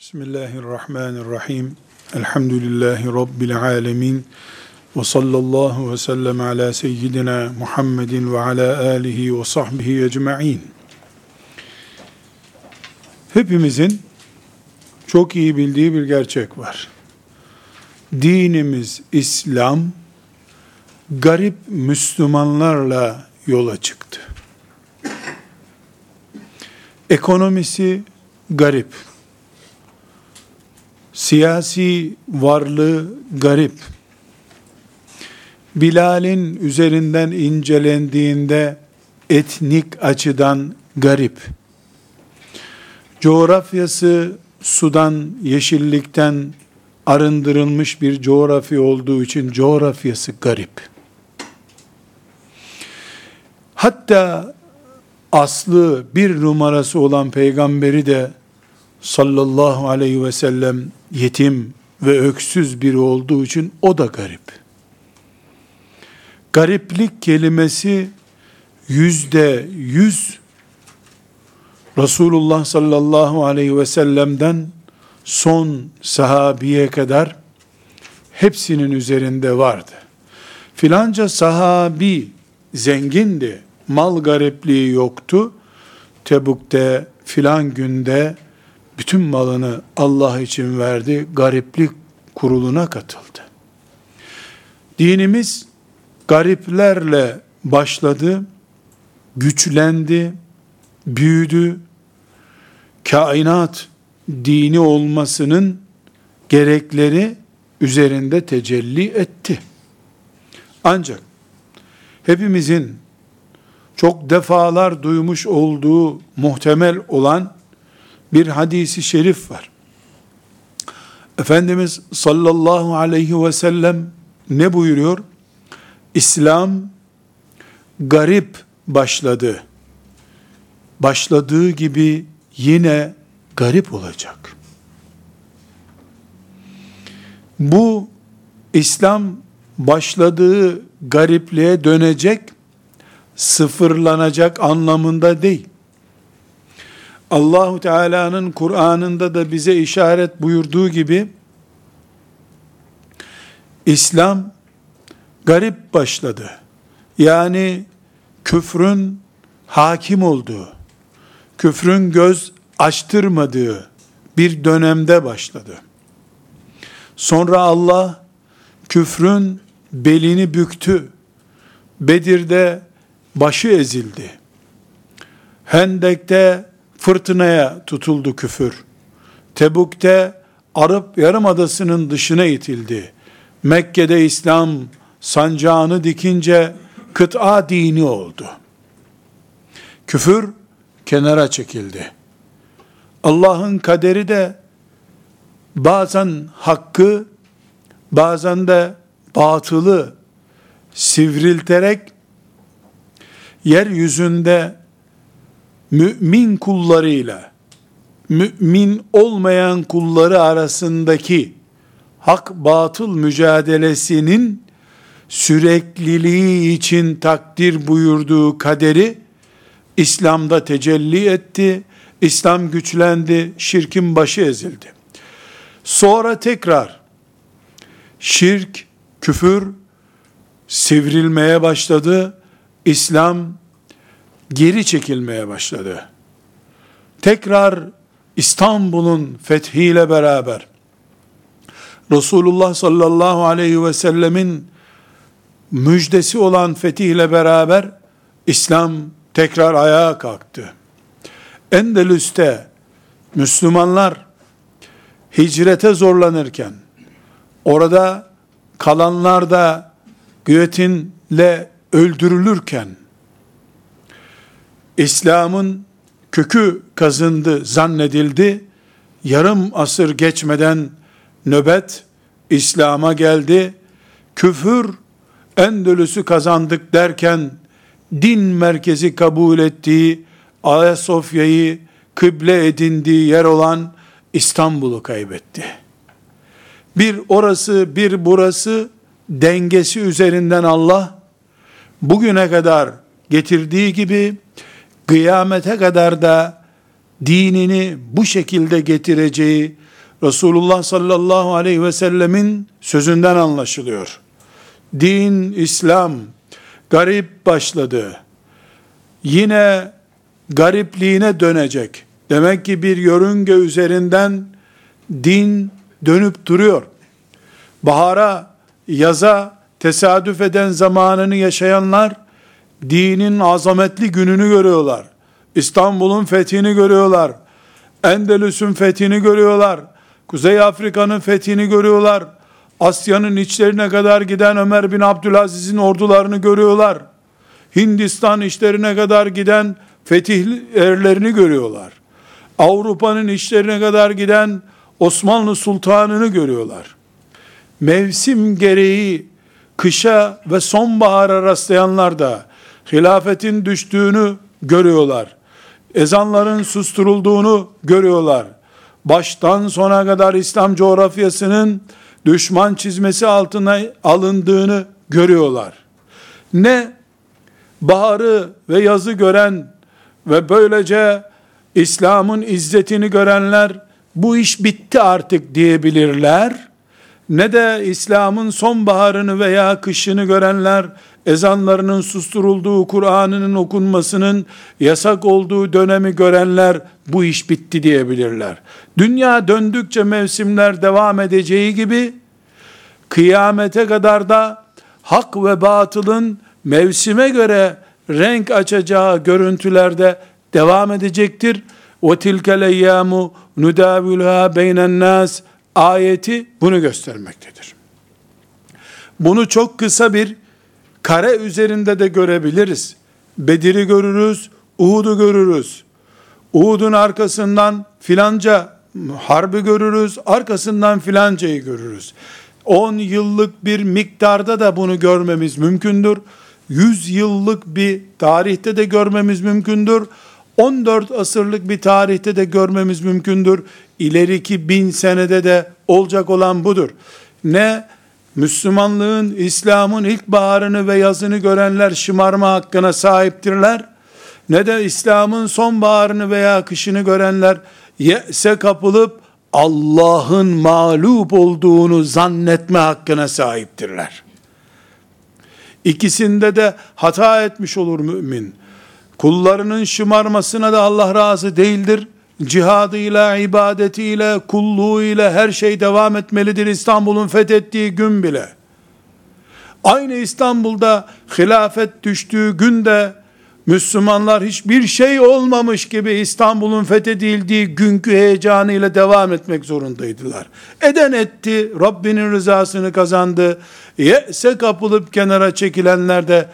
Bismillahirrahmanirrahim. Elhamdülillahi Rabbil alemin. Ve sallallahu ve sellem ala seyyidina Muhammedin ve ala alihi ve sahbihi ecma'in. Hepimizin çok iyi bildiği bir gerçek var. Dinimiz İslam, garip Müslümanlarla yola çıktı. Ekonomisi garip siyasi varlığı garip. Bilal'in üzerinden incelendiğinde etnik açıdan garip. Coğrafyası sudan, yeşillikten arındırılmış bir coğrafya olduğu için coğrafyası garip. Hatta aslı bir numarası olan peygamberi de sallallahu aleyhi ve sellem yetim ve öksüz biri olduğu için o da garip. Gariplik kelimesi yüzde yüz Resulullah sallallahu aleyhi ve sellem'den son sahabiye kadar hepsinin üzerinde vardı. Filanca sahabi zengindi, mal garipliği yoktu. Tebuk'te filan günde bütün malını Allah için verdi, gariplik kuruluna katıldı. Dinimiz gariplerle başladı, güçlendi, büyüdü, kainat dini olmasının gerekleri üzerinde tecelli etti. Ancak hepimizin çok defalar duymuş olduğu muhtemel olan bir hadisi şerif var. Efendimiz sallallahu aleyhi ve sellem ne buyuruyor? İslam garip başladı. Başladığı gibi yine garip olacak. Bu İslam başladığı garipliğe dönecek, sıfırlanacak anlamında değil. Allahu Teala'nın Kur'an'ında da bize işaret buyurduğu gibi İslam garip başladı. Yani küfrün hakim olduğu, küfrün göz açtırmadığı bir dönemde başladı. Sonra Allah küfrün belini büktü. Bedir'de başı ezildi. Hendek'te fırtınaya tutuldu küfür. Tebuk'te Arap Yarımadası'nın dışına itildi. Mekke'de İslam sancağını dikince kıta dini oldu. Küfür kenara çekildi. Allah'ın kaderi de bazen hakkı, bazen de batılı sivrilterek yeryüzünde mümin kullarıyla mümin olmayan kulları arasındaki hak batıl mücadelesinin sürekliliği için takdir buyurduğu kaderi İslam'da tecelli etti. İslam güçlendi, şirkin başı ezildi. Sonra tekrar şirk, küfür sivrilmeye başladı. İslam geri çekilmeye başladı. Tekrar İstanbul'un fethiyle beraber Resulullah sallallahu aleyhi ve sellemin müjdesi olan fetihle beraber İslam tekrar ayağa kalktı. Endülüs'te Müslümanlar hicrete orada kalanlar da güvetinle öldürülürken İslam'ın kökü kazındı zannedildi. Yarım asır geçmeden nöbet İslam'a geldi. Küfür Endülüs'ü kazandık derken din merkezi kabul ettiği Ayasofya'yı kıble edindiği yer olan İstanbul'u kaybetti. Bir orası bir burası dengesi üzerinden Allah bugüne kadar getirdiği gibi kıyamete kadar da dinini bu şekilde getireceği Resulullah sallallahu aleyhi ve sellemin sözünden anlaşılıyor. Din, İslam garip başladı. Yine garipliğine dönecek. Demek ki bir yörünge üzerinden din dönüp duruyor. Bahara, yaza tesadüf eden zamanını yaşayanlar dinin azametli gününü görüyorlar. İstanbul'un fethini görüyorlar. Endelüs'ün fethini görüyorlar. Kuzey Afrika'nın fethini görüyorlar. Asya'nın içlerine kadar giden Ömer bin Abdülaziz'in ordularını görüyorlar. Hindistan işlerine kadar giden fetih erlerini görüyorlar. Avrupa'nın işlerine kadar giden Osmanlı Sultanını görüyorlar. Mevsim gereği kışa ve sonbahara rastlayanlar da hilafetin düştüğünü görüyorlar. Ezanların susturulduğunu görüyorlar. Baştan sona kadar İslam coğrafyasının düşman çizmesi altına alındığını görüyorlar. Ne baharı ve yazı gören ve böylece İslam'ın izzetini görenler bu iş bitti artık diyebilirler. Ne de İslam'ın sonbaharını veya kışını görenler ezanlarının susturulduğu, Kur'an'ının okunmasının yasak olduğu dönemi görenler bu iş bitti diyebilirler. Dünya döndükçe mevsimler devam edeceği gibi kıyamete kadar da hak ve batılın mevsime göre renk açacağı görüntülerde devam edecektir. O tilkel eyyamu nudavilha beynen nas ayeti bunu göstermektedir. Bunu çok kısa bir kare üzerinde de görebiliriz. Bedir'i görürüz, Uhud'u görürüz. Uhud'un arkasından filanca harbi görürüz, arkasından filancayı görürüz. 10 yıllık bir miktarda da bunu görmemiz mümkündür. 100 yıllık bir tarihte de görmemiz mümkündür. 14 asırlık bir tarihte de görmemiz mümkündür. İleriki bin senede de olacak olan budur. Ne Müslümanlığın, İslam'ın ilk baharını ve yazını görenler şımarma hakkına sahiptirler. Ne de İslam'ın sonbaharını veya kışını görenler yese kapılıp Allah'ın mağlup olduğunu zannetme hakkına sahiptirler. İkisinde de hata etmiş olur mümin. Kullarının şımarmasına da Allah razı değildir. Cihadıyla, ibadetiyle, kulluğuyla her şey devam etmelidir İstanbul'un fethettiği gün bile. Aynı İstanbul'da hilafet düştüğü günde Müslümanlar hiçbir şey olmamış gibi İstanbul'un fethedildiği günkü heyecanıyla devam etmek zorundaydılar. Eden etti, Rabbinin rızasını kazandı. Yese kapılıp kenara çekilenler de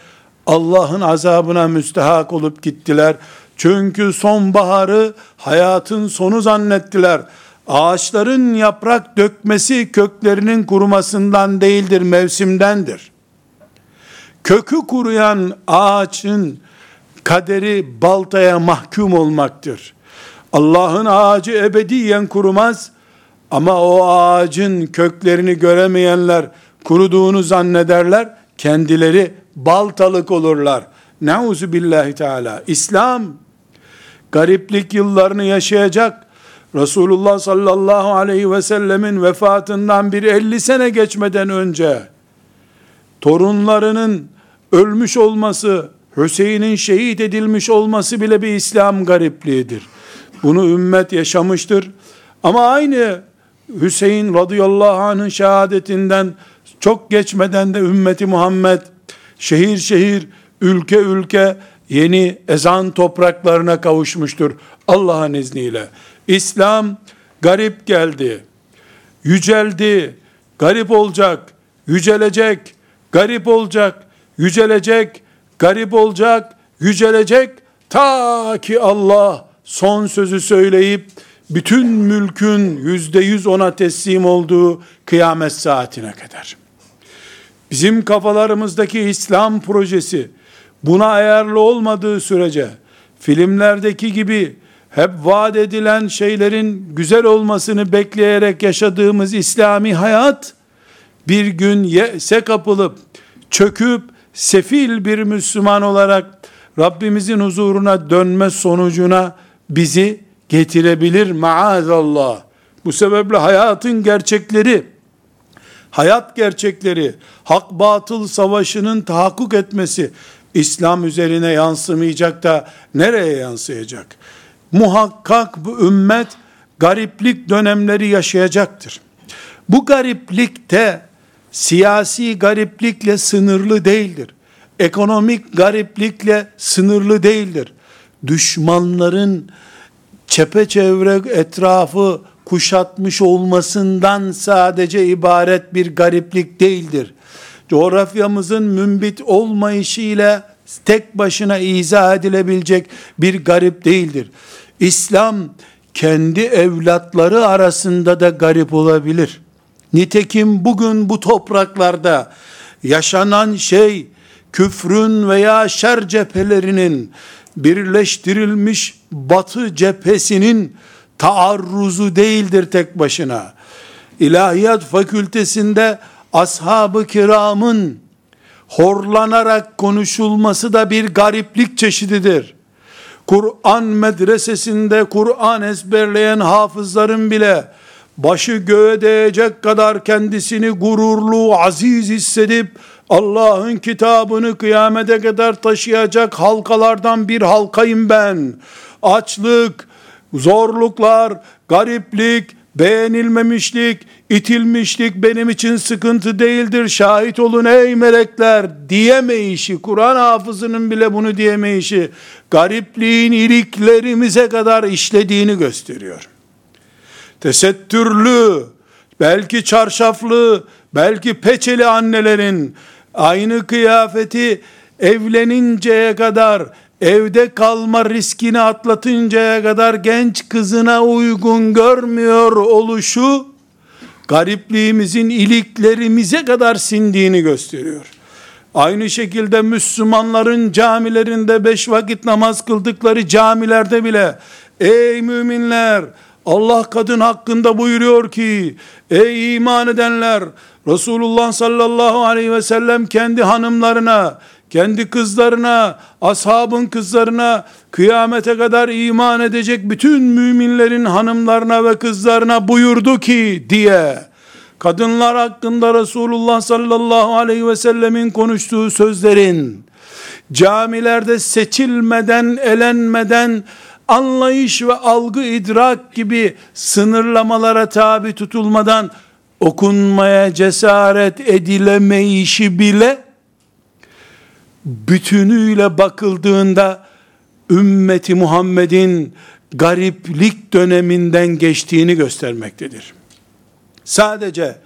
Allah'ın azabına müstehak olup gittiler. Çünkü sonbaharı hayatın sonu zannettiler. Ağaçların yaprak dökmesi köklerinin kurumasından değildir, mevsimdendir. Kökü kuruyan ağaçın kaderi baltaya mahkum olmaktır. Allah'ın ağacı ebediyen kurumaz ama o ağacın köklerini göremeyenler kuruduğunu zannederler. Kendileri baltalık olurlar. Nauzu billahi teala. İslam gariplik yıllarını yaşayacak. Resulullah sallallahu aleyhi ve sellemin vefatından bir 50 sene geçmeden önce torunlarının ölmüş olması, Hüseyin'in şehit edilmiş olması bile bir İslam garipliğidir. Bunu ümmet yaşamıştır. Ama aynı Hüseyin radıyallahu anh'ın şehadetinden çok geçmeden de ümmeti Muhammed şehir şehir, ülke ülke yeni ezan topraklarına kavuşmuştur Allah'ın izniyle. İslam garip geldi, yüceldi, garip olacak, yücelecek, garip olacak, yücelecek, garip olacak, yücelecek ta ki Allah son sözü söyleyip bütün mülkün yüzde yüz ona teslim olduğu kıyamet saatine kadar. Bizim kafalarımızdaki İslam projesi buna ayarlı olmadığı sürece filmlerdeki gibi hep vaat edilen şeylerin güzel olmasını bekleyerek yaşadığımız İslami hayat bir gün yese kapılıp çöküp sefil bir Müslüman olarak Rabbimizin huzuruna dönme sonucuna bizi getirebilir maazallah. Bu sebeple hayatın gerçekleri, hayat gerçekleri, hak batıl savaşının tahakkuk etmesi İslam üzerine yansımayacak da nereye yansıyacak? Muhakkak bu ümmet gariplik dönemleri yaşayacaktır. Bu gariplikte siyasi gariplikle sınırlı değildir. Ekonomik gariplikle sınırlı değildir. Düşmanların çepeçevre etrafı kuşatmış olmasından sadece ibaret bir gariplik değildir. Coğrafyamızın mümbit olmayışıyla tek başına izah edilebilecek bir garip değildir. İslam kendi evlatları arasında da garip olabilir. Nitekim bugün bu topraklarda yaşanan şey küfrün veya şer cephelerinin birleştirilmiş batı cephesinin taarruzu değildir tek başına. İlahiyat fakültesinde ashab-ı kiramın horlanarak konuşulması da bir gariplik çeşididir. Kur'an medresesinde Kur'an ezberleyen hafızların bile başı göğe değecek kadar kendisini gururlu, aziz hissedip Allah'ın kitabını kıyamete kadar taşıyacak halkalardan bir halkayım ben. Açlık, zorluklar, gariplik, beğenilmemişlik, itilmişlik benim için sıkıntı değildir. Şahit olun ey melekler diyemeyişi, Kur'an hafızının bile bunu diyemeyişi, garipliğin iliklerimize kadar işlediğini gösteriyor. Tesettürlü, belki çarşaflı, belki peçeli annelerin aynı kıyafeti evleninceye kadar evde kalma riskini atlatıncaya kadar genç kızına uygun görmüyor oluşu garipliğimizin iliklerimize kadar sindiğini gösteriyor. Aynı şekilde Müslümanların camilerinde beş vakit namaz kıldıkları camilerde bile ey müminler Allah kadın hakkında buyuruyor ki ey iman edenler Resulullah sallallahu aleyhi ve sellem kendi hanımlarına kendi kızlarına, ashabın kızlarına, kıyamete kadar iman edecek bütün müminlerin hanımlarına ve kızlarına buyurdu ki diye, kadınlar hakkında Resulullah sallallahu aleyhi ve sellemin konuştuğu sözlerin, camilerde seçilmeden, elenmeden, anlayış ve algı idrak gibi sınırlamalara tabi tutulmadan okunmaya cesaret edilemeyişi bile bütünüyle bakıldığında ümmeti Muhammed'in gariplik döneminden geçtiğini göstermektedir. Sadece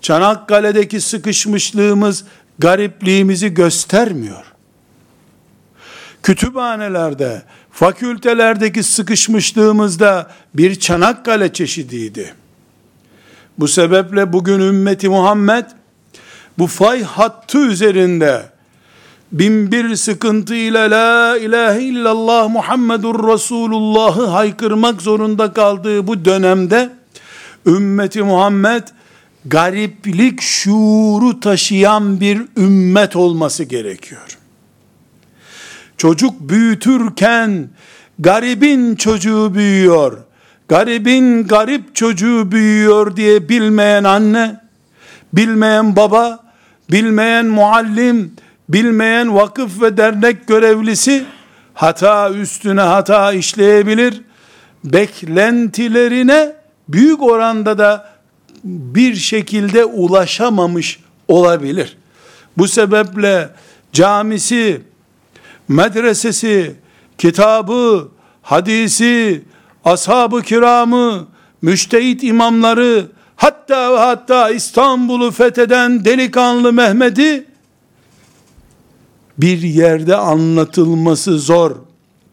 Çanakkale'deki sıkışmışlığımız garipliğimizi göstermiyor. Kütüphanelerde, fakültelerdeki sıkışmışlığımızda bir Çanakkale çeşidiydi. Bu sebeple bugün ümmeti Muhammed bu fay hattı üzerinde bin bir sıkıntıyla la ilahe illallah Muhammedur Resulullah'ı haykırmak zorunda kaldığı bu dönemde ümmeti Muhammed gariplik şuuru taşıyan bir ümmet olması gerekiyor. Çocuk büyütürken garibin çocuğu büyüyor, garibin garip çocuğu büyüyor diye bilmeyen anne, bilmeyen baba, bilmeyen muallim, bilmeyen vakıf ve dernek görevlisi hata üstüne hata işleyebilir. Beklentilerine büyük oranda da bir şekilde ulaşamamış olabilir. Bu sebeple camisi, medresesi, kitabı, hadisi, ashab-ı kiramı, müştehit imamları, hatta hatta İstanbul'u fetheden delikanlı Mehmet'i bir yerde anlatılması zor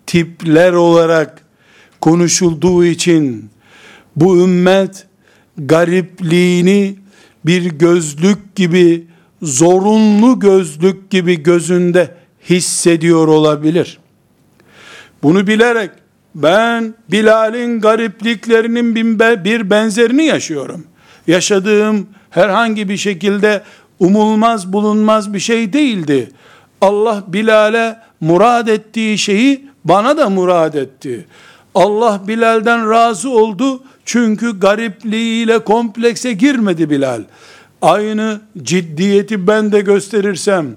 tipler olarak konuşulduğu için bu ümmet garipliğini bir gözlük gibi zorunlu gözlük gibi gözünde hissediyor olabilir. Bunu bilerek ben Bilal'in garipliklerinin bir benzerini yaşıyorum. Yaşadığım herhangi bir şekilde umulmaz bulunmaz bir şey değildi. Allah Bilal'e murad ettiği şeyi bana da murad etti. Allah Bilal'den razı oldu. Çünkü garipliğiyle komplekse girmedi Bilal. Aynı ciddiyeti ben de gösterirsem,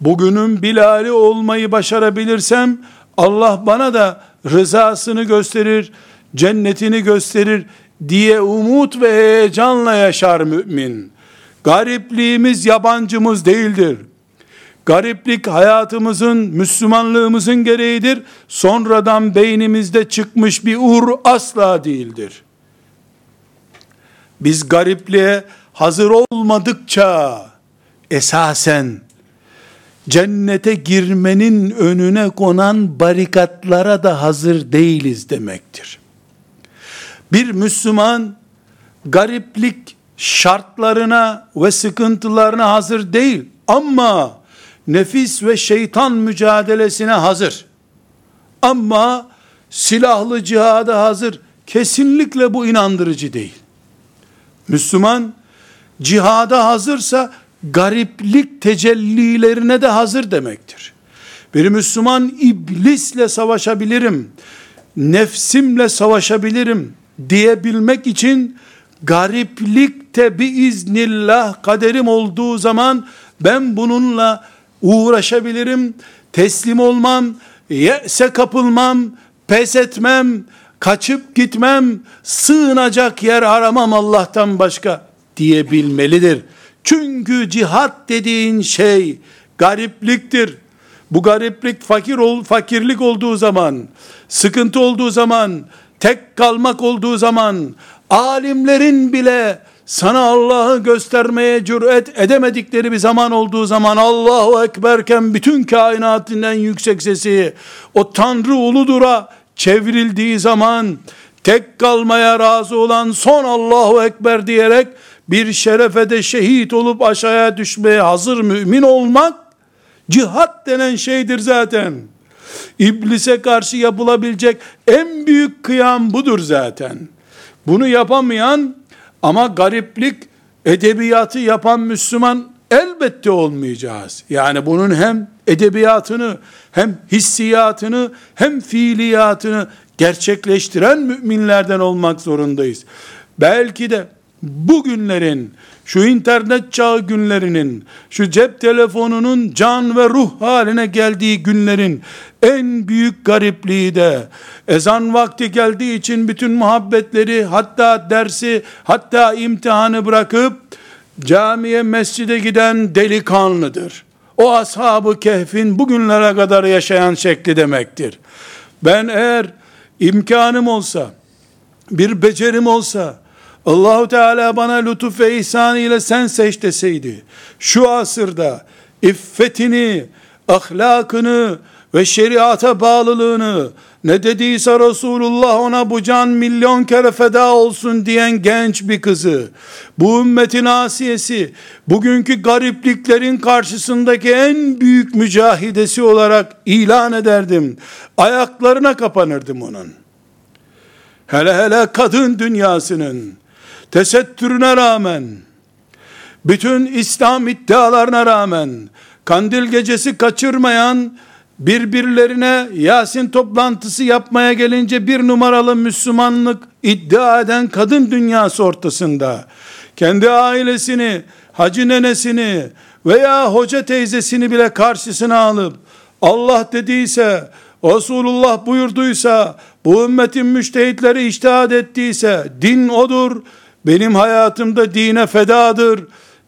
bugünün Bilal'i olmayı başarabilirsem, Allah bana da rızasını gösterir, cennetini gösterir diye umut ve heyecanla yaşar mümin. Garipliğimiz yabancımız değildir. Gariplik hayatımızın, Müslümanlığımızın gereğidir. Sonradan beynimizde çıkmış bir ur asla değildir. Biz garipliğe hazır olmadıkça esasen cennete girmenin önüne konan barikatlara da hazır değiliz demektir. Bir Müslüman gariplik şartlarına ve sıkıntılarına hazır değil ama nefis ve şeytan mücadelesine hazır. Ama silahlı cihada hazır. Kesinlikle bu inandırıcı değil. Müslüman cihada hazırsa gariplik tecellilerine de hazır demektir. Bir Müslüman iblisle savaşabilirim, nefsimle savaşabilirim diyebilmek için gariplikte bir iznillah kaderim olduğu zaman ben bununla uğraşabilirim, teslim olmam, yese kapılmam, pes etmem, kaçıp gitmem, sığınacak yer aramam Allah'tan başka diyebilmelidir. Çünkü cihat dediğin şey garipliktir. Bu gariplik fakir ol, fakirlik olduğu zaman, sıkıntı olduğu zaman, tek kalmak olduğu zaman, alimlerin bile sana Allah'ı göstermeye cüret edemedikleri bir zaman olduğu zaman Allahu Ekberken bütün kainatın en yüksek sesi o Tanrı uludura çevrildiği zaman tek kalmaya razı olan son Allahu Ekber diyerek bir şerefe de şehit olup aşağıya düşmeye hazır mümin olmak cihat denen şeydir zaten. İblise karşı yapılabilecek en büyük kıyam budur zaten. Bunu yapamayan ama gariplik edebiyatı yapan Müslüman elbette olmayacağız. Yani bunun hem edebiyatını hem hissiyatını hem fiiliyatını gerçekleştiren müminlerden olmak zorundayız. Belki de bugünlerin, şu internet çağı günlerinin, şu cep telefonunun can ve ruh haline geldiği günlerin en büyük garipliği de ezan vakti geldiği için bütün muhabbetleri hatta dersi hatta imtihanı bırakıp camiye mescide giden delikanlıdır. O ashabı kehfin bugünlere kadar yaşayan şekli demektir. Ben eğer imkanım olsa, bir becerim olsa, Allahu Teala bana lütuf ve ihsan ile sen seç deseydi, şu asırda iffetini, ahlakını ve şeriata bağlılığını, ne dediyse Resulullah ona bu can milyon kere feda olsun diyen genç bir kızı, bu ümmetin asiyesi, bugünkü garipliklerin karşısındaki en büyük mücahidesi olarak ilan ederdim. Ayaklarına kapanırdım onun. Hele hele kadın dünyasının, tesettürüne rağmen, bütün İslam iddialarına rağmen, kandil gecesi kaçırmayan, birbirlerine Yasin toplantısı yapmaya gelince bir numaralı Müslümanlık iddia eden kadın dünyası ortasında, kendi ailesini, hacı nenesini veya hoca teyzesini bile karşısına alıp, Allah dediyse, Resulullah buyurduysa, bu ümmetin müştehitleri iştihad ettiyse, din odur, benim hayatımda dine fedadır.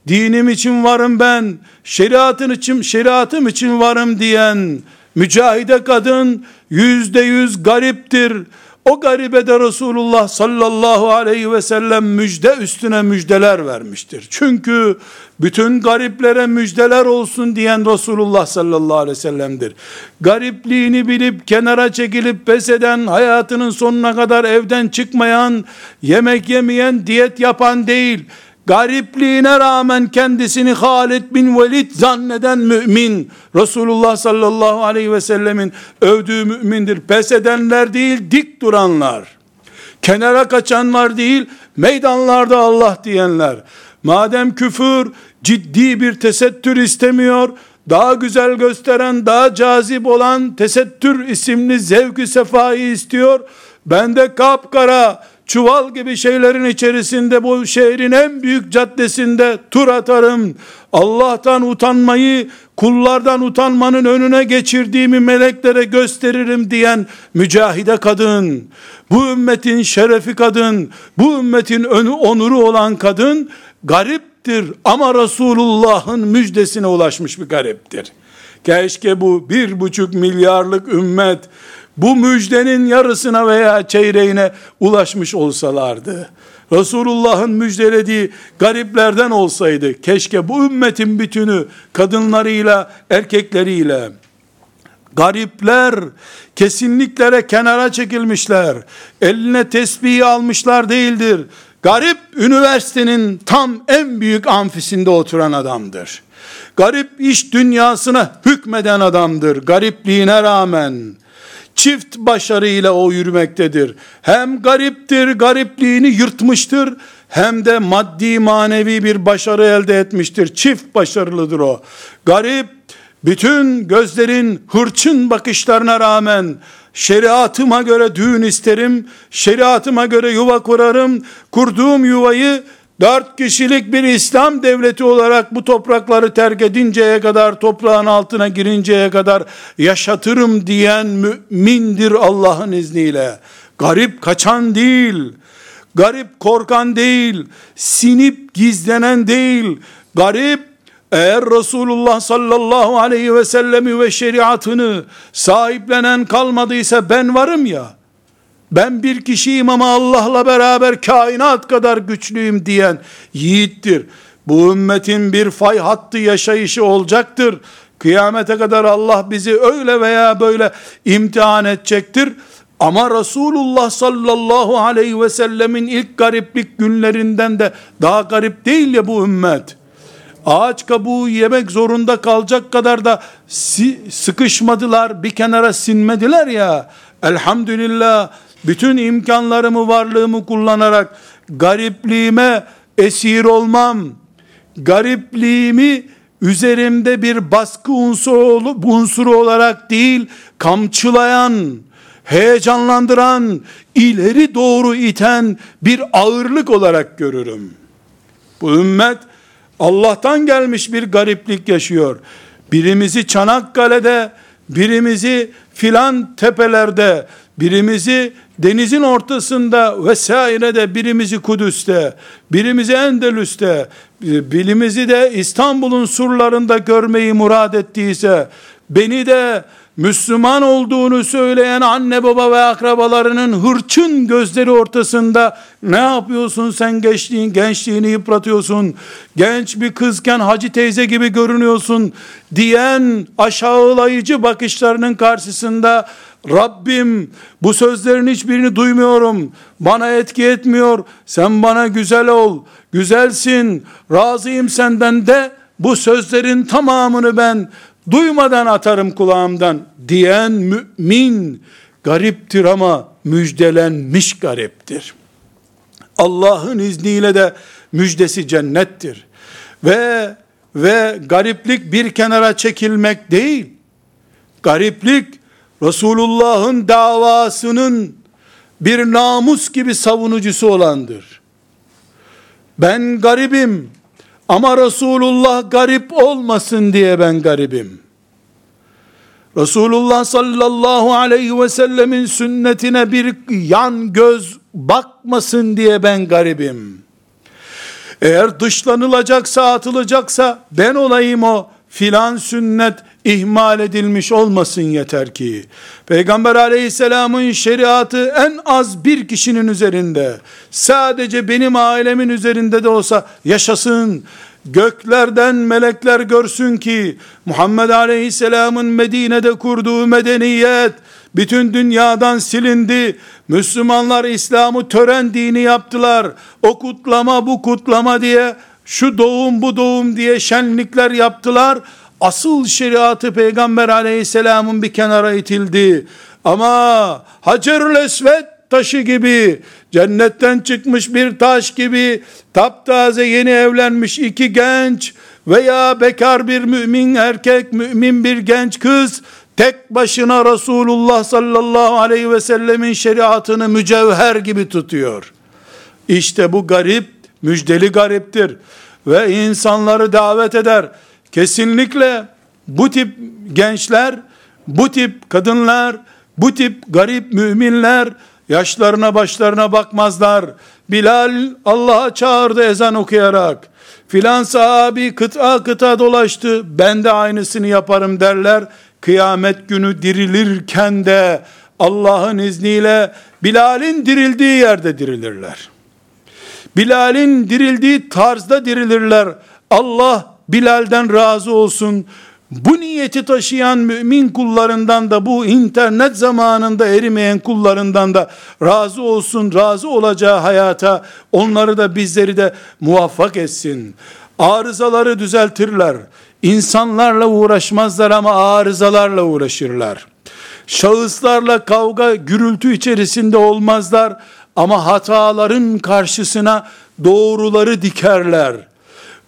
Dinim için varım ben. Şeriatın için, şeriatım için varım diyen mücahide kadın yüzde yüz gariptir. O garibe de Resulullah sallallahu aleyhi ve sellem müjde üstüne müjdeler vermiştir. Çünkü bütün gariplere müjdeler olsun diyen Resulullah sallallahu aleyhi ve sellem'dir. Garipliğini bilip kenara çekilip pes eden, hayatının sonuna kadar evden çıkmayan, yemek yemeyen, diyet yapan değil, garipliğine rağmen kendisini Halid bin Velid zanneden mümin, Resulullah sallallahu aleyhi ve sellemin övdüğü mümindir. Pes edenler değil, dik duranlar. Kenara kaçanlar değil, meydanlarda Allah diyenler. Madem küfür ciddi bir tesettür istemiyor, daha güzel gösteren, daha cazip olan tesettür isimli zevkü sefayı istiyor. Ben de kapkara, çuval gibi şeylerin içerisinde bu şehrin en büyük caddesinde tur atarım. Allah'tan utanmayı kullardan utanmanın önüne geçirdiğimi meleklere gösteririm diyen mücahide kadın, bu ümmetin şerefi kadın, bu ümmetin önü onuru olan kadın gariptir ama Resulullah'ın müjdesine ulaşmış bir gariptir. Keşke bu bir buçuk milyarlık ümmet bu müjdenin yarısına veya çeyreğine ulaşmış olsalardı. Resulullah'ın müjdelediği gariplerden olsaydı keşke bu ümmetin bütünü kadınlarıyla erkekleriyle garipler kesinliklere kenara çekilmişler. Eline tesbihi almışlar değildir. Garip üniversitenin tam en büyük amfisinde oturan adamdır. Garip iş dünyasına hükmeden adamdır. Garipliğine rağmen çift başarıyla o yürümektedir. Hem gariptir, garipliğini yırtmıştır, hem de maddi manevi bir başarı elde etmiştir. Çift başarılıdır o. Garip, bütün gözlerin hırçın bakışlarına rağmen, şeriatıma göre düğün isterim, şeriatıma göre yuva kurarım, kurduğum yuvayı dört kişilik bir İslam devleti olarak bu toprakları terk edinceye kadar, toprağın altına girinceye kadar yaşatırım diyen mümindir Allah'ın izniyle. Garip kaçan değil, garip korkan değil, sinip gizlenen değil, garip eğer Resulullah sallallahu aleyhi ve sellemi ve şeriatını sahiplenen kalmadıysa ben varım ya, ben bir kişiyim ama Allah'la beraber kainat kadar güçlüyüm diyen yiğittir. Bu ümmetin bir fay hattı yaşayışı olacaktır. Kıyamete kadar Allah bizi öyle veya böyle imtihan edecektir. Ama Resulullah sallallahu aleyhi ve sellemin ilk gariplik günlerinden de daha garip değil ya bu ümmet. Ağaç kabuğu yemek zorunda kalacak kadar da sıkışmadılar, bir kenara sinmediler ya. Elhamdülillah bütün imkanlarımı, varlığımı kullanarak garipliğime esir olmam, garipliğimi üzerimde bir baskı unsuru, unsuru olarak değil, kamçılayan, heyecanlandıran, ileri doğru iten bir ağırlık olarak görürüm. Bu ümmet Allah'tan gelmiş bir gariplik yaşıyor. Birimizi Çanakkale'de, birimizi filan tepelerde, birimizi denizin ortasında vesairede birimizi Kudüs'te, birimizi Endülüs'te, birimizi de İstanbul'un surlarında görmeyi murad ettiyse, beni de Müslüman olduğunu söyleyen anne baba ve akrabalarının hırçın gözleri ortasında ne yapıyorsun sen gençliğin gençliğini yıpratıyorsun genç bir kızken hacı teyze gibi görünüyorsun diyen aşağılayıcı bakışlarının karşısında Rabbim bu sözlerin hiçbirini duymuyorum. Bana etki etmiyor. Sen bana güzel ol. Güzelsin. Razıyım senden de bu sözlerin tamamını ben duymadan atarım kulağımdan diyen mümin gariptir ama müjdelenmiş gariptir. Allah'ın izniyle de müjdesi cennettir. Ve ve gariplik bir kenara çekilmek değil. Gariplik Resulullah'ın davasının bir namus gibi savunucusu olandır. Ben garibim ama Resulullah garip olmasın diye ben garibim. Resulullah sallallahu aleyhi ve sellemin sünnetine bir yan göz bakmasın diye ben garibim. Eğer dışlanılacaksa atılacaksa ben olayım o filan sünnet ihmal edilmiş olmasın yeter ki. Peygamber aleyhisselamın şeriatı en az bir kişinin üzerinde, sadece benim ailemin üzerinde de olsa yaşasın. Göklerden melekler görsün ki Muhammed aleyhisselamın Medine'de kurduğu medeniyet bütün dünyadan silindi. Müslümanlar İslam'ı tören dini yaptılar. O kutlama bu kutlama diye şu doğum bu doğum diye şenlikler yaptılar. Asıl şeriatı Peygamber aleyhisselamın bir kenara itildi. Ama Hacerül Esved taşı gibi, cennetten çıkmış bir taş gibi, taptaze yeni evlenmiş iki genç veya bekar bir mümin erkek, mümin bir genç kız, tek başına Resulullah sallallahu aleyhi ve sellemin şeriatını mücevher gibi tutuyor. İşte bu garip müjdeli gariptir ve insanları davet eder. Kesinlikle bu tip gençler, bu tip kadınlar, bu tip garip müminler yaşlarına başlarına bakmazlar. Bilal Allah'a çağırdı ezan okuyarak. Filan sahabi kıta kıta dolaştı. Ben de aynısını yaparım derler. Kıyamet günü dirilirken de Allah'ın izniyle Bilal'in dirildiği yerde dirilirler. Bilal'in dirildiği tarzda dirilirler. Allah Bilal'den razı olsun. Bu niyeti taşıyan mümin kullarından da bu internet zamanında erimeyen kullarından da razı olsun, razı olacağı hayata onları da bizleri de muvaffak etsin. Arızaları düzeltirler. İnsanlarla uğraşmazlar ama arızalarla uğraşırlar. Şahıslarla kavga, gürültü içerisinde olmazlar ama hataların karşısına doğruları dikerler.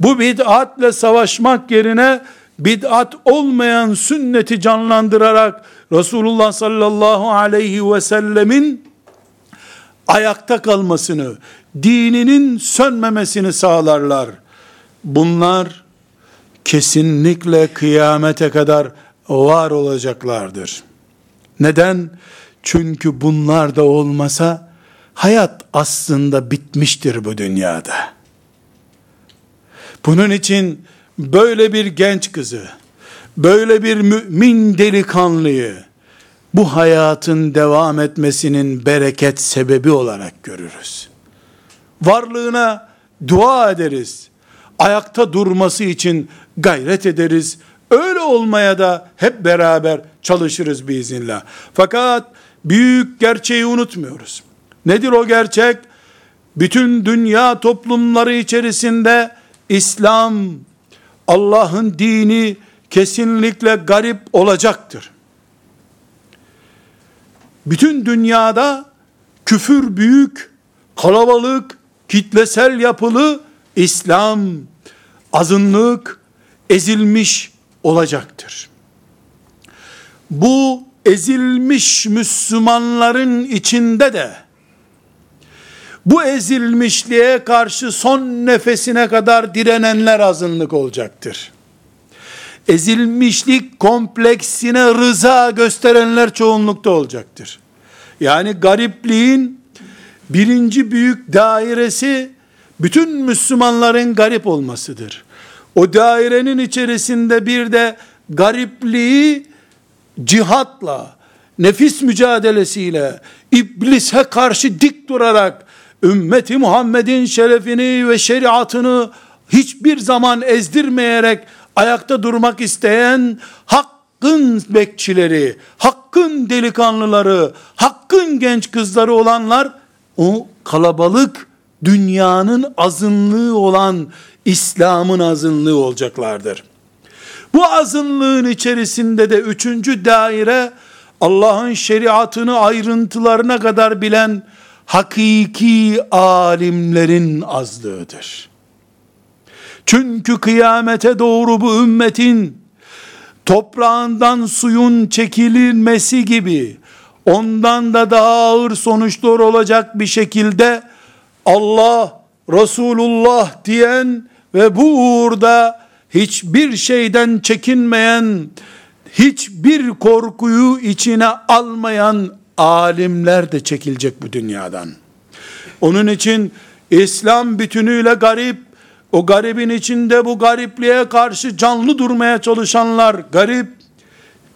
Bu bid'atle savaşmak yerine bid'at olmayan sünneti canlandırarak Resulullah sallallahu aleyhi ve sellemin ayakta kalmasını, dininin sönmemesini sağlarlar. Bunlar kesinlikle kıyamete kadar var olacaklardır. Neden? Çünkü bunlar da olmasa hayat aslında bitmiştir bu dünyada. Bunun için böyle bir genç kızı, böyle bir mümin delikanlıyı bu hayatın devam etmesinin bereket sebebi olarak görürüz. Varlığına dua ederiz. Ayakta durması için gayret ederiz. Öyle olmaya da hep beraber çalışırız biiznillah. Fakat büyük gerçeği unutmuyoruz. Nedir o gerçek? Bütün dünya toplumları içerisinde İslam, Allah'ın dini kesinlikle garip olacaktır. Bütün dünyada küfür büyük, kalabalık, kitlesel yapılı İslam, azınlık, ezilmiş olacaktır. Bu ezilmiş Müslümanların içinde de bu ezilmişliğe karşı son nefesine kadar direnenler azınlık olacaktır. Ezilmişlik kompleksine rıza gösterenler çoğunlukta olacaktır. Yani garipliğin birinci büyük dairesi bütün Müslümanların garip olmasıdır. O dairenin içerisinde bir de garipliği cihatla, nefis mücadelesiyle, iblise karşı dik durarak, ümmeti Muhammed'in şerefini ve şeriatını hiçbir zaman ezdirmeyerek ayakta durmak isteyen hakkın bekçileri, hakkın delikanlıları, hakkın genç kızları olanlar o kalabalık dünyanın azınlığı olan İslam'ın azınlığı olacaklardır. Bu azınlığın içerisinde de üçüncü daire Allah'ın şeriatını ayrıntılarına kadar bilen hakiki alimlerin azlığıdır. Çünkü kıyamete doğru bu ümmetin toprağından suyun çekilmesi gibi ondan da daha ağır sonuçlar olacak bir şekilde Allah, Resulullah diyen ve bu uğurda hiçbir şeyden çekinmeyen, hiçbir korkuyu içine almayan alimler de çekilecek bu dünyadan. Onun için İslam bütünüyle garip, o garibin içinde bu garipliğe karşı canlı durmaya çalışanlar, garip,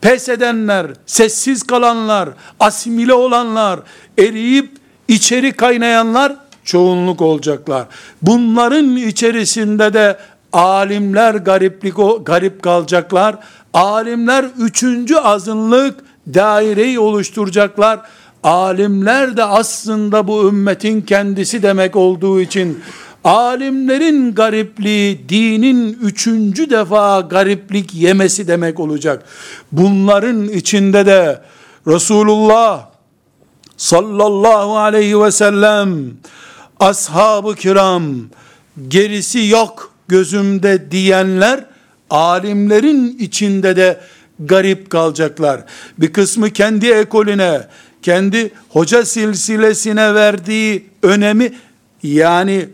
pes edenler, sessiz kalanlar, asimile olanlar, eriyip içeri kaynayanlar çoğunluk olacaklar. Bunların içerisinde de alimler gariplik garip kalacaklar. Alimler üçüncü azınlık daireyi oluşturacaklar. Alimler de aslında bu ümmetin kendisi demek olduğu için alimlerin garipliği dinin üçüncü defa gariplik yemesi demek olacak. Bunların içinde de Resulullah sallallahu aleyhi ve sellem ashab-ı kiram gerisi yok gözümde diyenler alimlerin içinde de garip kalacaklar. Bir kısmı kendi ekolüne, kendi hoca silsilesine verdiği önemi Yani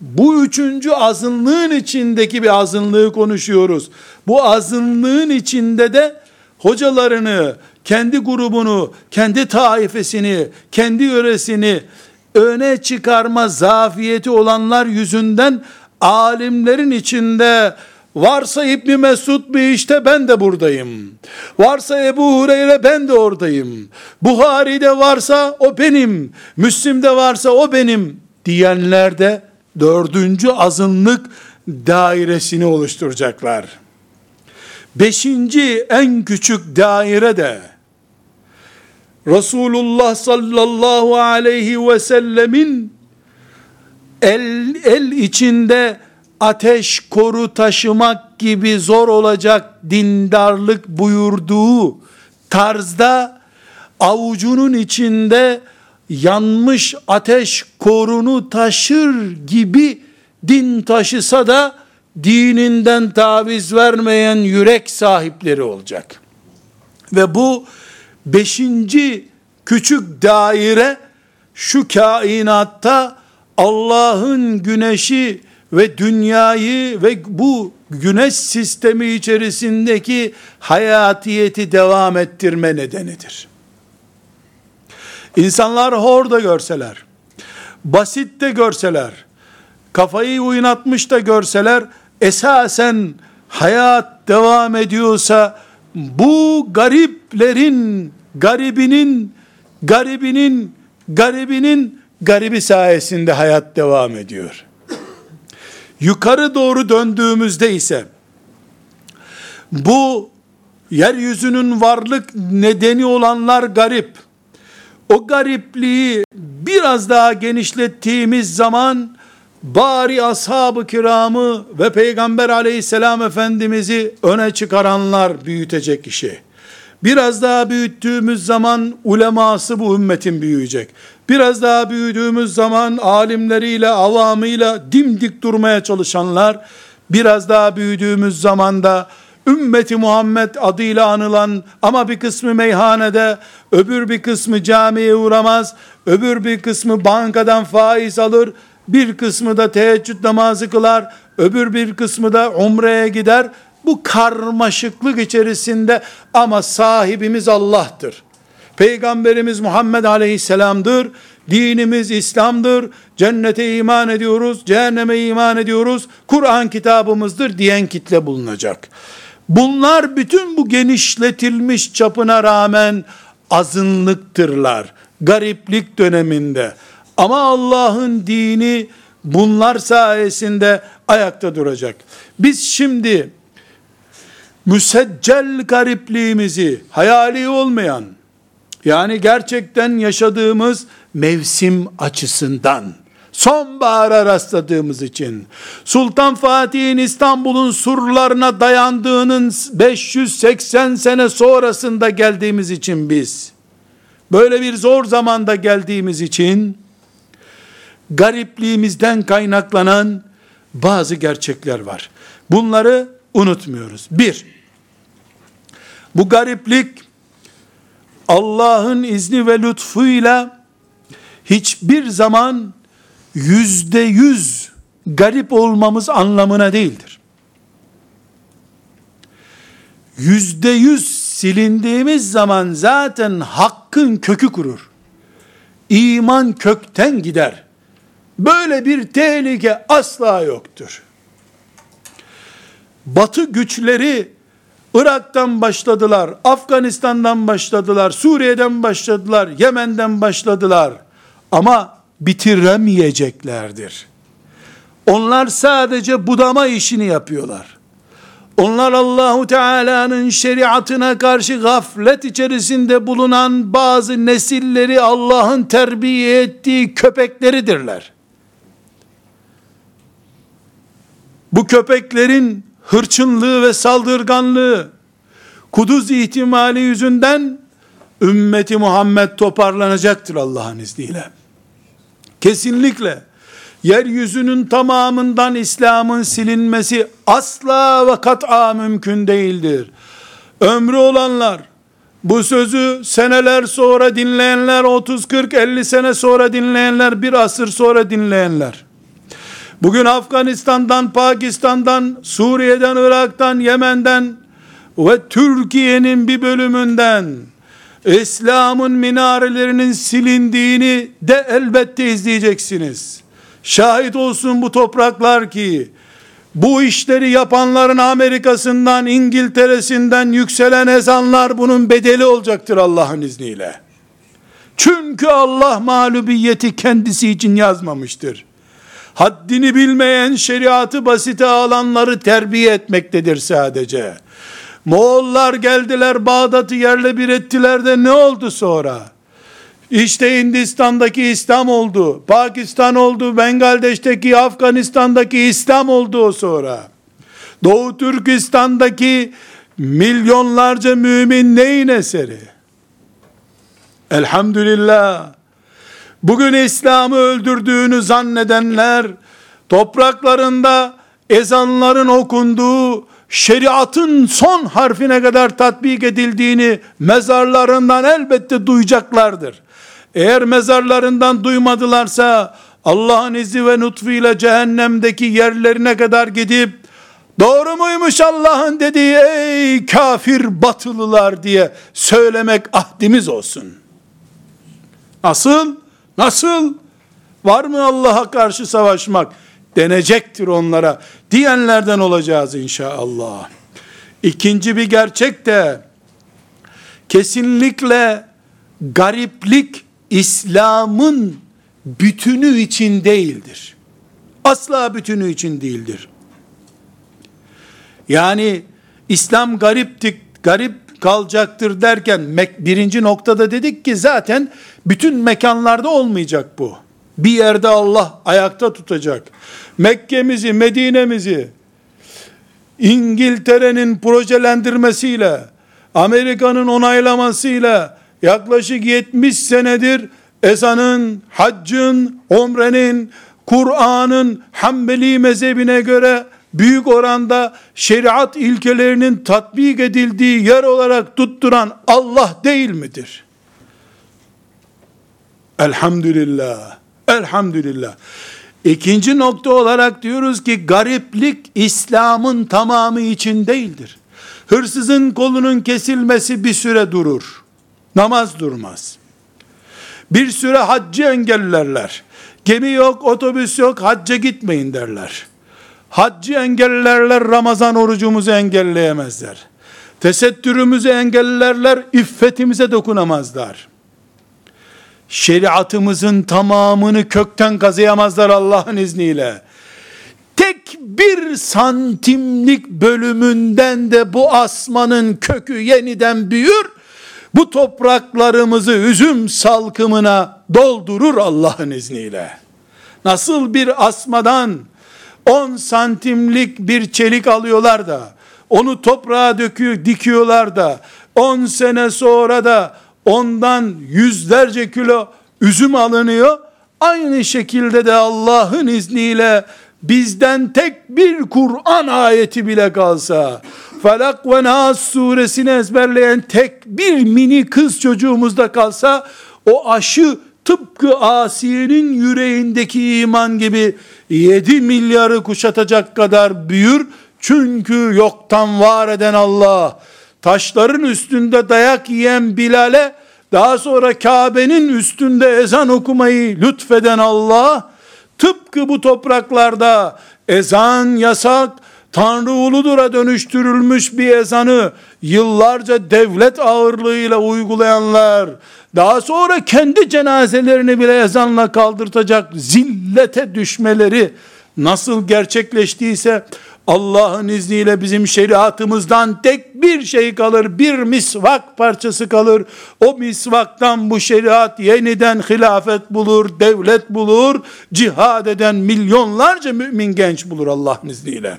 bu üçüncü azınlığın içindeki bir azınlığı konuşuyoruz. Bu azınlığın içinde de hocalarını, kendi grubunu, kendi taifesini, kendi yöresini öne çıkarma zafiyeti olanlar yüzünden alimlerin içinde varsa İbn Mesud bir işte ben de buradayım. Varsa Ebu Hureyre ben de oradayım. Buhari'de varsa o benim. Müslim'de varsa o benim diyenler de dördüncü azınlık dairesini oluşturacaklar. Beşinci en küçük daire de Resulullah sallallahu aleyhi ve sellemin el, el içinde ateş koru taşımak gibi zor olacak dindarlık buyurduğu tarzda avucunun içinde yanmış ateş korunu taşır gibi din taşısa da dininden taviz vermeyen yürek sahipleri olacak. Ve bu beşinci küçük daire şu kainatta Allah'ın güneşi ve dünyayı ve bu güneş sistemi içerisindeki hayatiyeti devam ettirme nedenidir. İnsanlar hor da görseler, basit de görseler, kafayı oynatmış da görseler, esasen hayat devam ediyorsa, bu gariplerin, garibinin, garibinin, garibinin garibi sayesinde hayat devam ediyor. Yukarı doğru döndüğümüzde ise, bu yeryüzünün varlık nedeni olanlar garip, o garipliği biraz daha genişlettiğimiz zaman bari ashab-ı kiramı ve peygamber aleyhisselam efendimizi öne çıkaranlar büyütecek işi. Biraz daha büyüttüğümüz zaman uleması bu ümmetin büyüyecek. Biraz daha büyüdüğümüz zaman alimleriyle, avamıyla dimdik durmaya çalışanlar, biraz daha büyüdüğümüz zaman da ümmeti Muhammed adıyla anılan ama bir kısmı meyhanede, öbür bir kısmı camiye uğramaz, öbür bir kısmı bankadan faiz alır, bir kısmı da teheccüd namazı kılar, öbür bir kısmı da umreye gider. Bu karmaşıklık içerisinde ama sahibimiz Allah'tır. Peygamberimiz Muhammed Aleyhisselam'dır. Dinimiz İslam'dır. Cennete iman ediyoruz, cehenneme iman ediyoruz. Kur'an kitabımızdır diyen kitle bulunacak. Bunlar bütün bu genişletilmiş çapına rağmen azınlıktırlar. Gariplik döneminde. Ama Allah'ın dini bunlar sayesinde ayakta duracak. Biz şimdi müseccel garipliğimizi hayali olmayan yani gerçekten yaşadığımız mevsim açısından sonbahara rastladığımız için, Sultan Fatih'in İstanbul'un surlarına dayandığının 580 sene sonrasında geldiğimiz için biz, böyle bir zor zamanda geldiğimiz için, garipliğimizden kaynaklanan bazı gerçekler var. Bunları unutmuyoruz. Bir, bu gariplik Allah'ın izni ve lütfuyla hiçbir zaman yüzde yüz garip olmamız anlamına değildir. Yüzde yüz silindiğimiz zaman zaten hakkın kökü kurur. İman kökten gider. Böyle bir tehlike asla yoktur. Batı güçleri Irak'tan başladılar, Afganistan'dan başladılar, Suriye'den başladılar, Yemen'den başladılar. Ama bitiremeyeceklerdir. Onlar sadece budama işini yapıyorlar. Onlar Allahu Teala'nın şeriatına karşı gaflet içerisinde bulunan bazı nesilleri Allah'ın terbiye ettiği köpekleridirler. Bu köpeklerin hırçınlığı ve saldırganlığı, kuduz ihtimali yüzünden ümmeti Muhammed toparlanacaktır Allah'ın izniyle. Kesinlikle yeryüzünün tamamından İslam'ın silinmesi asla ve kat'a mümkün değildir. Ömrü olanlar, Bu sözü seneler sonra dinleyenler, 30, 40, 50 sene sonra dinleyenler, bir asır sonra dinleyenler, bugün Afganistan'dan, Pakistan'dan, Suriye'den, Irak'tan, Yemen'den ve Türkiye'nin bir bölümünden İslam'ın minarelerinin silindiğini de elbette izleyeceksiniz. Şahit olsun bu topraklar ki bu işleri yapanların Amerika'sından, İngiltere'sinden yükselen ezanlar bunun bedeli olacaktır Allah'ın izniyle. Çünkü Allah mağlubiyeti kendisi için yazmamıştır. Haddini bilmeyen şeriatı basite alanları terbiye etmektedir sadece. Moğollar geldiler Bağdat'ı yerle bir ettiler de ne oldu sonra? İşte Hindistan'daki İslam oldu. Pakistan oldu. Bengaldeş'teki Afganistan'daki İslam oldu o sonra. Doğu Türkistan'daki milyonlarca mümin neyin eseri? Elhamdülillah. Bugün İslam'ı öldürdüğünü zannedenler topraklarında ezanların okunduğu şeriatın son harfine kadar tatbik edildiğini mezarlarından elbette duyacaklardır. Eğer mezarlarından duymadılarsa Allah'ın izni ve lütfuyla cehennemdeki yerlerine kadar gidip doğru muymuş Allah'ın dediği ey kafir batılılar diye söylemek ahdimiz olsun. Nasıl? Nasıl? Var mı Allah'a karşı savaşmak? Denecektir onlara diyenlerden olacağız inşallah. İkinci bir gerçek de kesinlikle gariplik İslam'ın bütünü için değildir. Asla bütünü için değildir. Yani İslam gariptik, garip kalacaktır derken birinci noktada dedik ki zaten bütün mekanlarda olmayacak bu. Bir yerde Allah ayakta tutacak. Mekke'mizi, Medine'mizi İngiltere'nin projelendirmesiyle, Amerika'nın onaylamasıyla yaklaşık 70 senedir ezanın, haccın, umrenin, Kur'an'ın Hanbeli mezhebine göre büyük oranda şeriat ilkelerinin tatbik edildiği yer olarak tutturan Allah değil midir? Elhamdülillah. Elhamdülillah. İkinci nokta olarak diyoruz ki gariplik İslam'ın tamamı için değildir. Hırsızın kolunun kesilmesi bir süre durur. Namaz durmaz. Bir süre haccı engellerler. Gemi yok, otobüs yok, hacca gitmeyin derler. Haccı engellerler, Ramazan orucumuzu engelleyemezler. Tesettürümüzü engellerler, iffetimize dokunamazlar. Şeriatımızın tamamını kökten kazıyamazlar Allah'ın izniyle. Tek bir santimlik bölümünden de bu asmanın kökü yeniden büyür, bu topraklarımızı üzüm salkımına doldurur Allah'ın izniyle. Nasıl bir asmadan 10 santimlik bir çelik alıyorlar da onu toprağa döküyor, dikiyorlar da 10 sene sonra da ondan yüzlerce kilo üzüm alınıyor. Aynı şekilde de Allah'ın izniyle bizden tek bir Kur'an ayeti bile kalsa, Felak ve Nas suresini ezberleyen tek bir mini kız çocuğumuzda kalsa, o aşı tıpkı Asiye'nin yüreğindeki iman gibi 7 milyarı kuşatacak kadar büyür. Çünkü yoktan var eden Allah, taşların üstünde dayak yiyen Bilal'e, daha sonra Kabe'nin üstünde ezan okumayı lütfeden Allah, tıpkı bu topraklarda ezan yasak, Tanrı uludura dönüştürülmüş bir ezanı yıllarca devlet ağırlığıyla uygulayanlar, daha sonra kendi cenazelerini bile ezanla kaldırtacak zillete düşmeleri nasıl gerçekleştiyse Allah'ın izniyle bizim şeriatımızdan tek bir şey kalır, bir misvak parçası kalır. O misvaktan bu şeriat yeniden hilafet bulur, devlet bulur, cihad eden milyonlarca mümin genç bulur Allah'ın izniyle.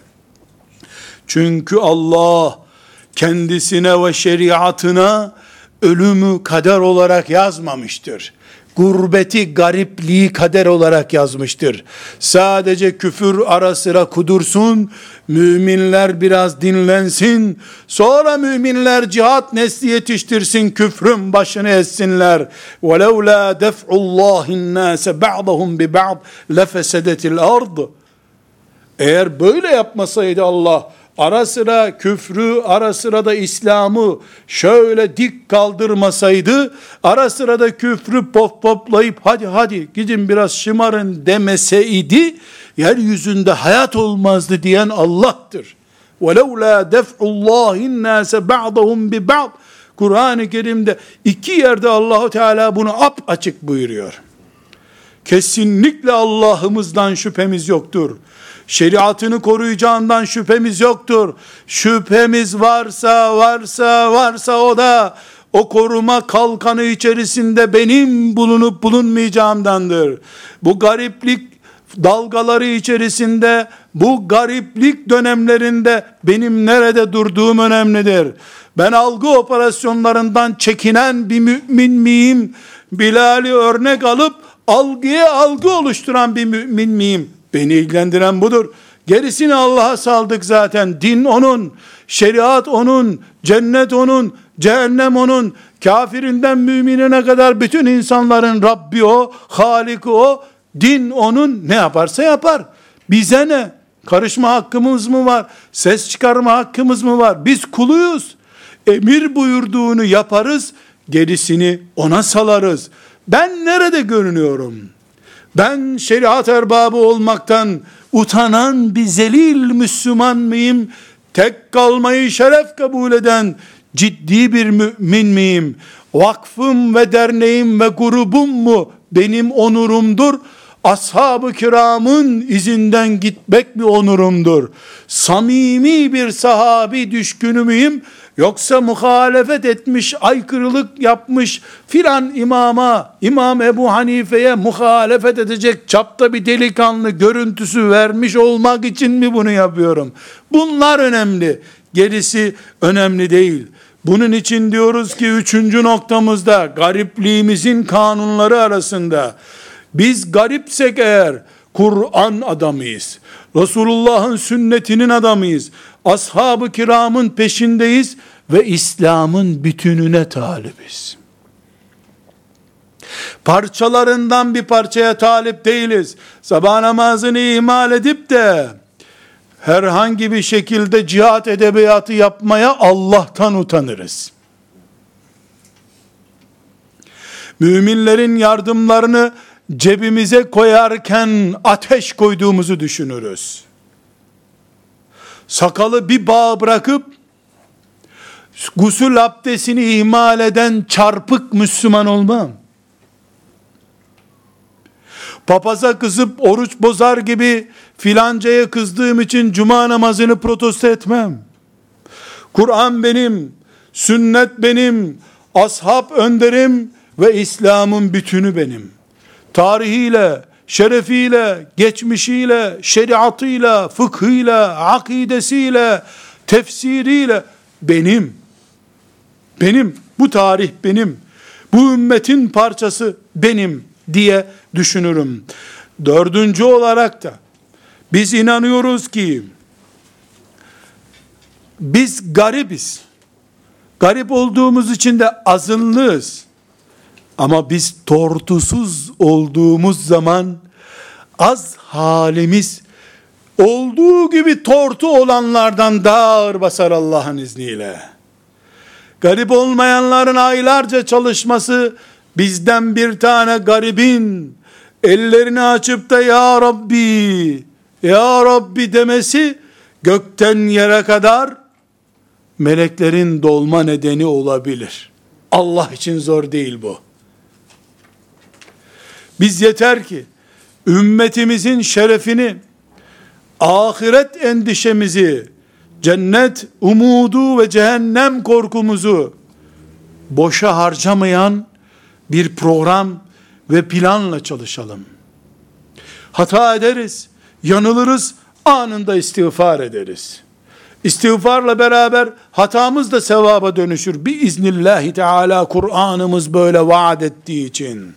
Çünkü Allah kendisine ve şeriatına ölümü kader olarak yazmamıştır. gurbeti, garipliği kader olarak yazmıştır. Sadece küfür ara sıra kudursun, müminler biraz dinlensin, sonra müminler cihat nesli yetiştirsin, küfrün başını essinler. وَلَوْ لَا دَفْعُ اللّٰهِ النَّاسَ بَعْضَهُمْ بِبَعْضٍ لَفَسَدَتِ الْأَرْضِ Eğer böyle yapmasaydı Allah, ara sıra küfrü, ara sıra da İslam'ı şöyle dik kaldırmasaydı, ara sıra da küfrü pop poplayıp hadi hadi gidin biraz şımarın demeseydi, yeryüzünde hayat olmazdı diyen Allah'tır. وَلَوْ لَا دَفْعُ اللّٰهِ النَّاسَ بَعْضَهُمْ بِبَعْضٍ Kur'an-ı Kerim'de iki yerde Allahu Teala bunu ap açık buyuruyor. Kesinlikle Allah'ımızdan şüphemiz yoktur. Şeriatını koruyacağından şüphemiz yoktur. Şüphemiz varsa varsa varsa o da o koruma kalkanı içerisinde benim bulunup bulunmayacağımdandır. Bu gariplik dalgaları içerisinde bu gariplik dönemlerinde benim nerede durduğum önemlidir. Ben algı operasyonlarından çekinen bir mümin miyim? Bilal'i örnek alıp algıya algı oluşturan bir mümin miyim? Beni ilgilendiren budur. Gerisini Allah'a saldık zaten. Din onun, şeriat onun, cennet onun, cehennem onun, kafirinden müminine kadar bütün insanların Rabbi o, Halik o, din onun ne yaparsa yapar. Bize ne? Karışma hakkımız mı var? Ses çıkarma hakkımız mı var? Biz kuluyuz. Emir buyurduğunu yaparız, gerisini ona salarız. Ben nerede görünüyorum? Ben şeriat erbabı olmaktan utanan bir zelil Müslüman mıyım? Tek kalmayı şeref kabul eden ciddi bir mümin miyim? Vakfım ve derneğim ve grubum mu benim onurumdur? Ashab-ı kiramın izinden gitmek bir onurumdur. Samimi bir sahabi düşkünü müyüm? Yoksa muhalefet etmiş, aykırılık yapmış filan imama, İmam Ebu Hanife'ye muhalefet edecek çapta bir delikanlı görüntüsü vermiş olmak için mi bunu yapıyorum? Bunlar önemli. Gerisi önemli değil. Bunun için diyoruz ki üçüncü noktamızda garipliğimizin kanunları arasında biz garipsek eğer Kur'an adamıyız. Resulullah'ın sünnetinin adamıyız. Ashab-ı kiramın peşindeyiz ve İslam'ın bütününe talibiz. Parçalarından bir parçaya talip değiliz. Sabah namazını ihmal edip de herhangi bir şekilde cihat edebiyatı yapmaya Allah'tan utanırız. Müminlerin yardımlarını cebimize koyarken ateş koyduğumuzu düşünürüz. Sakalı bir bağ bırakıp gusül abdestini ihmal eden çarpık Müslüman olmam. Papaza kızıp oruç bozar gibi filancaya kızdığım için cuma namazını protesto etmem. Kur'an benim, sünnet benim, ashab önderim ve İslam'ın bütünü benim tarihiyle, şerefiyle, geçmişiyle, şeriatıyla, fıkhıyla, akidesiyle, tefsiriyle benim. Benim, bu tarih benim. Bu ümmetin parçası benim diye düşünürüm. Dördüncü olarak da biz inanıyoruz ki biz garibiz. Garip olduğumuz için de azınlığız. Ama biz tortusuz olduğumuz zaman az halimiz olduğu gibi tortu olanlardan daha ağır basar Allah'ın izniyle. Garip olmayanların aylarca çalışması bizden bir tane garibin ellerini açıp da ya Rabbi ya Rabbi demesi gökten yere kadar meleklerin dolma nedeni olabilir. Allah için zor değil bu. Biz yeter ki ümmetimizin şerefini, ahiret endişemizi, cennet umudu ve cehennem korkumuzu boşa harcamayan bir program ve planla çalışalım. Hata ederiz, yanılırız, anında istiğfar ederiz. İstiğfarla beraber hatamız da sevaba dönüşür. Bir iznillahi teala Kur'an'ımız böyle vaat ettiği için.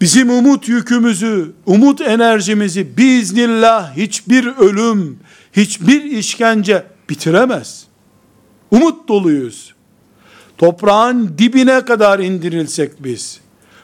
Bizim umut yükümüzü, umut enerjimizi biiznillah hiçbir ölüm, hiçbir işkence bitiremez. Umut doluyuz. Toprağın dibine kadar indirilsek biz,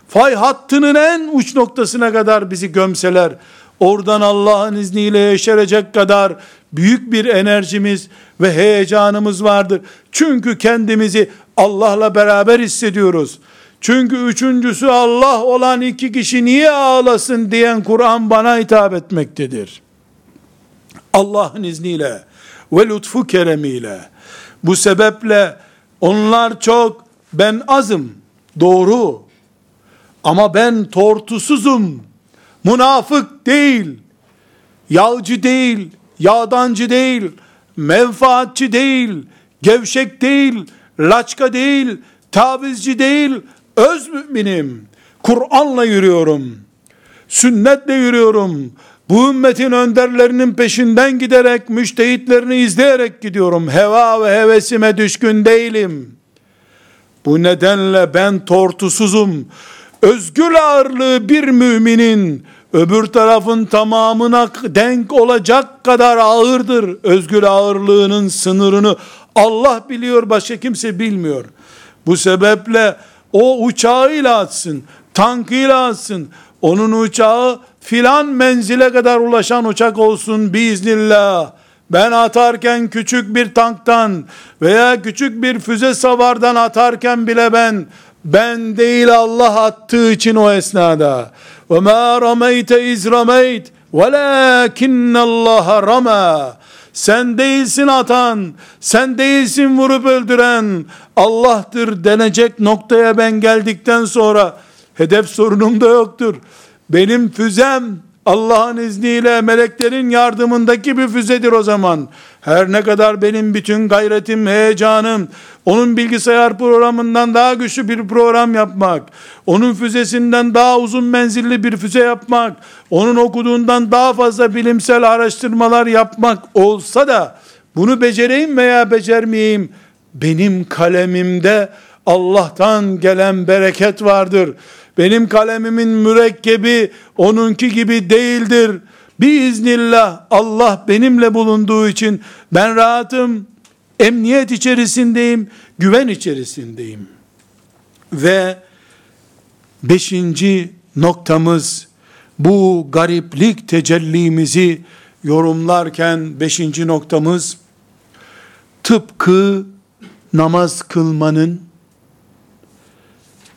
fay hattının en uç noktasına kadar bizi gömseler, oradan Allah'ın izniyle yeşerecek kadar büyük bir enerjimiz ve heyecanımız vardır. Çünkü kendimizi Allah'la beraber hissediyoruz. Çünkü üçüncüsü Allah olan iki kişi niye ağlasın diyen Kur'an bana hitap etmektedir. Allah'ın izniyle ve lütfu keremiyle bu sebeple onlar çok ben azım doğru ama ben tortusuzum münafık değil yağcı değil yağdancı değil menfaatçi değil gevşek değil laçka değil tavizci değil öz müminim. Kur'an'la yürüyorum. Sünnetle yürüyorum. Bu ümmetin önderlerinin peşinden giderek, müştehitlerini izleyerek gidiyorum. Heva ve hevesime düşkün değilim. Bu nedenle ben tortusuzum. Özgür ağırlığı bir müminin öbür tarafın tamamına denk olacak kadar ağırdır. Özgür ağırlığının sınırını Allah biliyor, başka kimse bilmiyor. Bu sebeple o uçağıyla atsın, tankıyla atsın, onun uçağı filan menzile kadar ulaşan uçak olsun biiznillah. Ben atarken küçük bir tanktan veya küçük bir füze savardan atarken bile ben ben değil Allah attığı için o esnada. Ve ma rameyte iz rameyt velakinne Allah rama. Sen değilsin atan, sen değilsin vurup öldüren, Allah'tır denecek noktaya ben geldikten sonra hedef sorunum da yoktur. Benim füzem Allah'ın izniyle meleklerin yardımındaki bir füzedir o zaman. Her ne kadar benim bütün gayretim, heyecanım, onun bilgisayar programından daha güçlü bir program yapmak, onun füzesinden daha uzun menzilli bir füze yapmak, onun okuduğundan daha fazla bilimsel araştırmalar yapmak olsa da, bunu becereyim veya becermeyeyim, benim kalemimde Allah'tan gelen bereket vardır. Benim kalemimin mürekkebi onunki gibi değildir. Biiznillah Allah benimle bulunduğu için ben rahatım, emniyet içerisindeyim, güven içerisindeyim. Ve beşinci noktamız bu gariplik tecellimizi yorumlarken beşinci noktamız tıpkı namaz kılmanın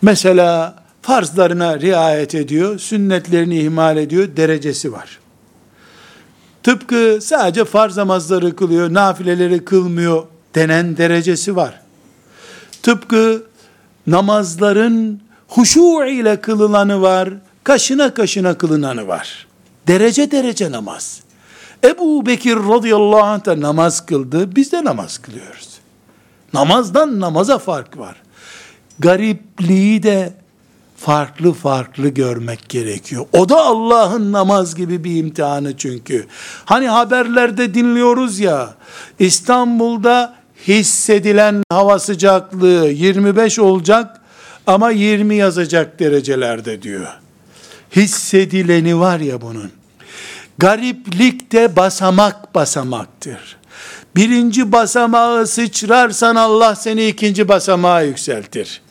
mesela farzlarına riayet ediyor, sünnetlerini ihmal ediyor, derecesi var. Tıpkı sadece farz namazları kılıyor, nafileleri kılmıyor denen derecesi var. Tıpkı namazların huşu ile kılılanı var, kaşına kaşına kılınanı var. Derece derece namaz. Ebu Bekir radıyallahu anh da namaz kıldı, biz de namaz kılıyoruz. Namazdan namaza fark var. Garipliği de farklı farklı görmek gerekiyor. O da Allah'ın namaz gibi bir imtihanı çünkü. Hani haberlerde dinliyoruz ya, İstanbul'da hissedilen hava sıcaklığı 25 olacak ama 20 yazacak derecelerde diyor. Hissedileni var ya bunun. Gariplik de basamak basamaktır. Birinci basamağı sıçrarsan Allah seni ikinci basamağa yükseltir.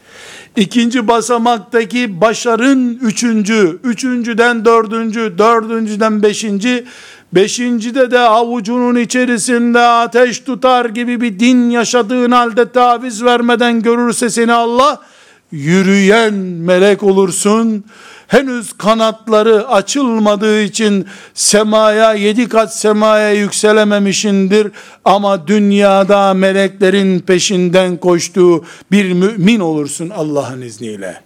İkinci basamaktaki başarın üçüncü, üçüncüden dördüncü, dördüncüden beşinci, beşincide de avucunun içerisinde ateş tutar gibi bir din yaşadığın halde taviz vermeden görürse seni Allah, yürüyen melek olursun, henüz kanatları açılmadığı için semaya yedi kat semaya yükselememişindir ama dünyada meleklerin peşinden koştuğu bir mümin olursun Allah'ın izniyle.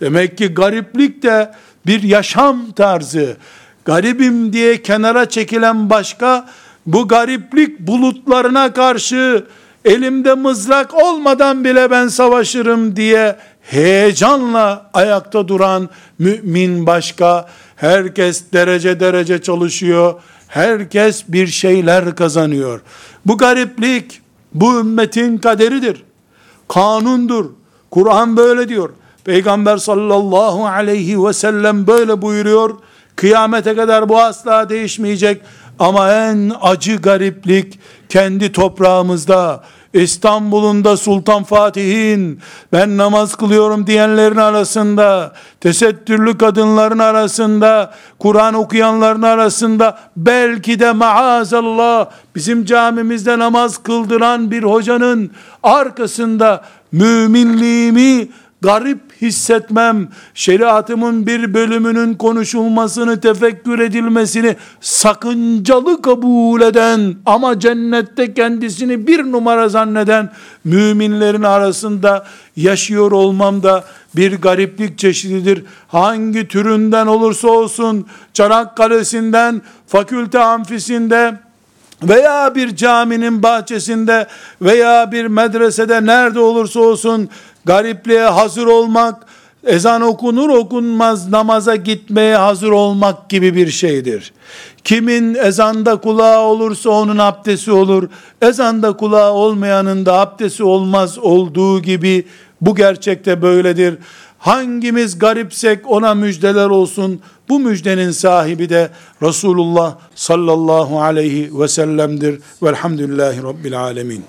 Demek ki gariplik de bir yaşam tarzı. Garibim diye kenara çekilen başka, bu gariplik bulutlarına karşı elimde mızrak olmadan bile ben savaşırım diye heyecanla ayakta duran mümin başka, herkes derece derece çalışıyor, herkes bir şeyler kazanıyor. Bu gariplik, bu ümmetin kaderidir, kanundur. Kur'an böyle diyor. Peygamber sallallahu aleyhi ve sellem böyle buyuruyor. Kıyamete kadar bu asla değişmeyecek. Ama en acı gariplik kendi toprağımızda, İstanbul'un da Sultan Fatih'in ben namaz kılıyorum diyenlerin arasında, tesettürlü kadınların arasında, Kur'an okuyanların arasında, belki de maazallah bizim camimizde namaz kıldıran bir hocanın arkasında müminliğimi garip hissetmem, şeriatımın bir bölümünün konuşulmasını, tefekkür edilmesini sakıncalı kabul eden ama cennette kendisini bir numara zanneden müminlerin arasında yaşıyor olmam da bir gariplik çeşididir. Hangi türünden olursa olsun, Çanakkale'sinden, fakülte amfisinde, veya bir caminin bahçesinde veya bir medresede nerede olursa olsun garipliğe hazır olmak, ezan okunur okunmaz namaza gitmeye hazır olmak gibi bir şeydir. Kimin ezanda kulağı olursa onun abdesti olur. Ezanda kulağı olmayanın da abdesti olmaz olduğu gibi bu gerçekte böyledir. Hangimiz garipsek ona müjdeler olsun. Bu müjdenin sahibi de Resulullah sallallahu aleyhi ve sellem'dir. Velhamdülillahi Rabbil alemin.